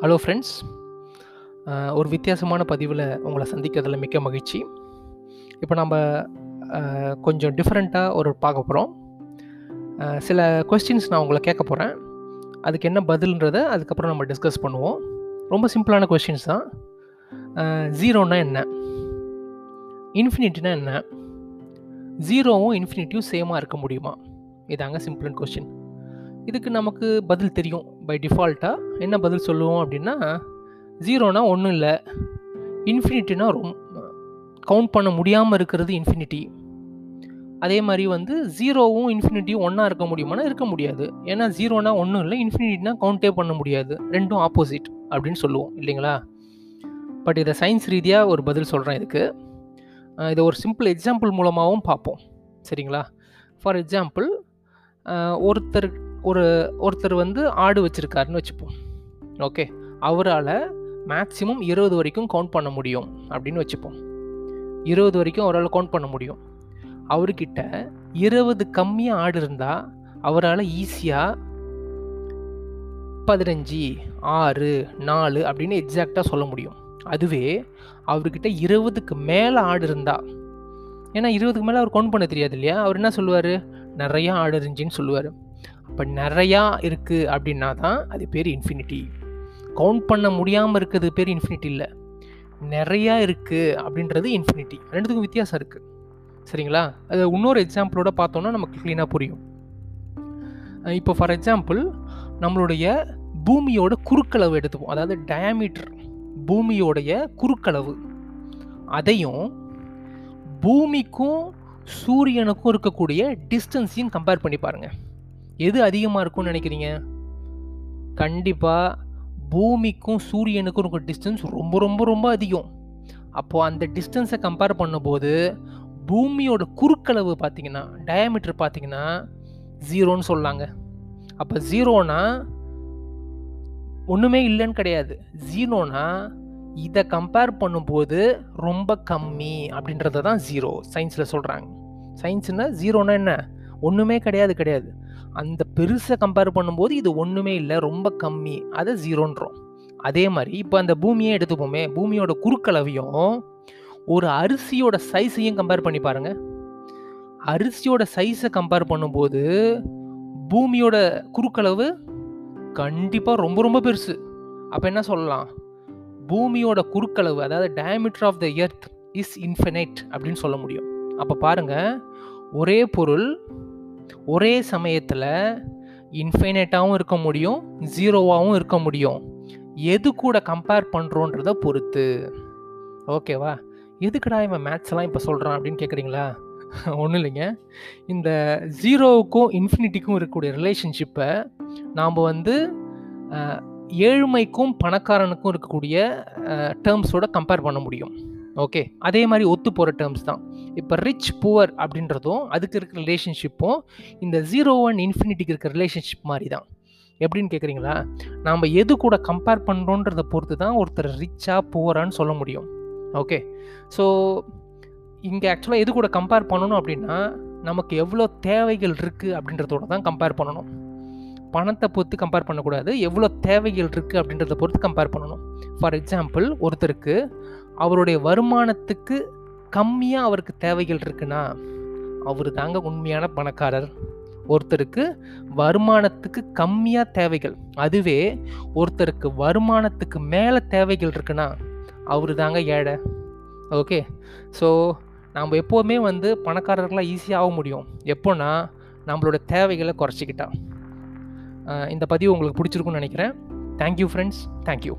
Hello friends ஒரு வித்தியாசமான பதிவில் உங்களை சந்திக்கிறதுல மிக்க மகிழ்ச்சி. இப்போ நம்ம கொஞ்சம் டிஃப்ரெண்ட்டாக ஒரு பார்க்க போகிறோம் சில கொஸ்டின்ஸ் நான் உங்களை கேட்க போகிறேன் அதுக்கு என்ன பதில்ன்றதை அதுக்கப்புறம் நம்ம டிஸ்கஸ் பண்ணுவோம். ரொம்ப சிம்பிளான கொஸ்டின்ஸ் தான். ஜீரோனா என்ன? இன்ஃபினிட்டினா என்ன? ஜீரோவும் இன்ஃபினிட்டியும் சேமாக இருக்க முடியுமா? இதாங்க சிம்பிள் கொஸ்டின் இதுக்கு நமக்கு பதில் தெரியும். பை டிஃபால்ட்டாக என்ன பதில் சொல்லுவோம் அப்படின்னா ஜீரோனா ஒன்றும் இல்லை. இன்ஃபினிட்டினா ரொம்ப கவுண்ட் பண்ண முடியாமல் இருக்கிறது இன்ஃபினிட்டி அதே மாதிரி வந்து ஜீரோவும் இன்ஃபினிட்டியும் ஒன்றா இருக்க முடியுமானா இருக்க முடியாது. ஏன்னா ஜீரோனா ஒன்றும் இல்லை இன்ஃபினிட்டினா கவுண்டே பண்ண முடியாது. ரெண்டும் ஆப்போசிட் அப்படின்னு சொல்லுவோம் இல்லைங்களா? பட் இதை சயின்ஸ் ரீதியாக ஒரு பதில் சொல்கிறேன் இதுக்கு. இதை ஒரு சிம்பிள் எக்ஸாம்பிள் மூலமாகவும் பார்ப்போம். சரிங்களா? ஃபார் எக்ஸாம்பிள் ஒருத்தர் ஒரு ஒருத்தர் வந்து ஆடு வச்சுருக்காருன்னு வச்சுப்போம். ஓகே. அவரால் மேக்ஸிமம் இருபது வரைக்கும் கவுண்ட் பண்ண முடியும் அப்படின்னு வச்சுப்போம். இருபது வரைக்கும் அவரால் கவுண்ட் பண்ண முடியும். அவர்கிட்ட இருபது கம்மியாக ஆடு இருந்தால் அவரால் ஈஸியாக பதினஞ்சு ஆறு நாலு அப்படின்னு எக்ஸாக்டாக சொல்ல முடியும். அதுவே அவர்கிட்ட இருபதுக்கு மேலே ஆடு இருந்தா ஏன்னா இருபதுக்கு மேலே அவர் கவுண்ட் பண்ண தெரியாது இல்லையா? அவர் என்ன சொல்லுவார்? நிறையா ஆடு இருந்துச்சின்னு சொல்லுவார். அப்போ நிறையா இருக்குது அப்படின்னா தான் அது பேர் இன்ஃபினிட்டி கவுண்ட் பண்ண முடியாமல் இருக்கிறது பேர் இன்ஃபினிட்டி இல்லை. நிறையா இருக்குது அப்படின்றது இன்ஃபினிட்டி ரெண்டுத்துக்கும் வித்தியாசம் இருக்குது சரிங்களா? அது இன்னொரு எக்ஸாம்பிளோட பார்த்தோன்னா நமக்கு க்ளீனாக புரியும். இப்போ ஃபார் எக்ஸாம்பிள் நம்மளுடைய பூமியோட குறுக்களவு எடுத்துப்போம். அதாவது டயாமீட்டர் பூமியோடைய குறுக்களவு. அதையும் பூமிக்கும் சூரியனுக்கும் இருக்கக்கூடிய டிஸ்டன்ஸையும் கம்பேர் பண்ணி பாருங்கள் எது அதிகமாக இருக்கும்னு நினைக்கிறீங்க? கண்டிப்பாக பூமிக்கும் சூரியனுக்கும் இருக்கிற டிஸ்டன்ஸ் ரொம்ப ரொம்ப ரொம்ப அதிகம். அப்போது அந்த டிஸ்டன்ஸை கம்பேர் பண்ணும்போது பூமியோட குறுக்களவு பார்த்தீங்கன்னா டயாமீட்டர் பார்த்தீங்கன்னா ஜீரோன்னு சொல்லாங்க. அப்போ ஜீரோனா ஒன்றுமே இல்லைன்னு கிடையாது. ஜீரோனா இதை கம்பேர் பண்ணும்போது ரொம்ப கம்மி அப்படின்றத தான் ஜீரோ சயின்ஸில் சொல்கிறாங்க சயின்ஸ்னால் ஜீரோனா என்ன? ஒன்றுமே கிடையாது கிடையாது. அந்த பெருசை கம்பேர் பண்ணும்போது இது ஒன்றுமே இல்லை ரொம்ப கம்மி. அதை ஜீரோன்றோம் அதே மாதிரி இப்போ அந்த பூமியே எடுத்துப்போமே பூமியோட குறுக்களவையும் ஒரு அரிசியோட சைஸையும் கம்பேர் பண்ணி பாருங்க. அரிசியோட சைஸை கம்பேர் பண்ணும்போது பூமியோட குறுக்களவு கண்டிப்பாக ரொம்ப ரொம்ப பெருசு. அப்போ என்ன சொல்லலாம்? பூமியோட குறுக்களவு அதாவது diameter of the earth is infinite அப்படின்னு சொல்ல முடியும். அப்போ பாருங்க ஒரே பொருள் ஒரே சமயத்தில் இன்ஃபைனைட்டாகவும் இருக்க முடியும் ஜீரோவாகவும் இருக்க முடியும். எது கூட கம்பேர் பண்ணுறோன்றத பொறுத்து. ஓகேவா? எதுக்குடா இவன் மேத்ஸ்லாம் இப்போ சொல்கிறான் அப்படின்னு கேட்குறீங்களா ஒன்றும் இல்லைங்க. இந்த ஜீரோவுக்கும் இன்ஃபினிட்டிக்கும் இருக்கக்கூடிய ரிலேஷன்ஷிப்பை நாம் வந்து ஏழ்மைக்கும் பணக்காரனுக்கும் இருக்கக்கூடிய டேர்ம்ஸோட கம்பேர் பண்ண முடியும். ஓகே? அதே மாதிரி ஒத்து போகிற டேர்ம்ஸ் தான். இப்போ ரிச் புவர் அப்படின்றதும் அதுக்கு இருக்கிற ரிலேஷன்ஷிப்பும் இந்த ஜீரோ ஒன் இன்ஃபினிட்டிக்கு இருக்கிற ரிலேஷன்ஷிப் மாதிரி தான் எப்படின்னு கேட்குறீங்களா நாம் எது கூட கம்பேர் பண்ணுறோன்றத பொறுத்து தான் ஒருத்தர் ரிச்சாக புவரான்னு சொல்ல முடியும். ஓகே ஸோ இங்கே ஆக்சுவலாக எது கூட கம்பேர் பண்ணணும் அப்படின்னா நமக்கு எவ்வளோ தேவைகள் இருக்குது அப்படின்றதோட தான் கம்பேர் பண்ணணும். பணத்தை பொறுத்து கம்பேர் பண்ணக்கூடாது. எவ்வளோ தேவைகள் இருக்குது அப்படின்றத பொறுத்து கம்பேர் பண்ணணும். ஃபார் எக்ஸாம்பிள் ஒருத்தருக்கு அவருடைய வருமானத்துக்கு கம்மியாக அவருக்கு தேவைகள் இருக்குன்னா அவர் தாங்க உண்மையான பணக்காரர். ஒருத்தருக்கு வருமானத்துக்கு கம்மியாக தேவைகள் அதுவே ஒருத்தருக்கு வருமானத்துக்கு மேலே தேவைகள் இருக்குன்னா அவர் தாங்க ஏழை. ஓகே? ஸோ நாம் எப்போவுமே வந்து பணக்காரர்களாக ஈஸியாக ஆக முடியும். எப்போன்னா நம்மளோட தேவைகளை குறைச்சிக்கிட்டா. இந்த பதிவு உங்களுக்கு பிடிச்சிருக்குன்னு நினைக்கிறேன். Thank you friends thank you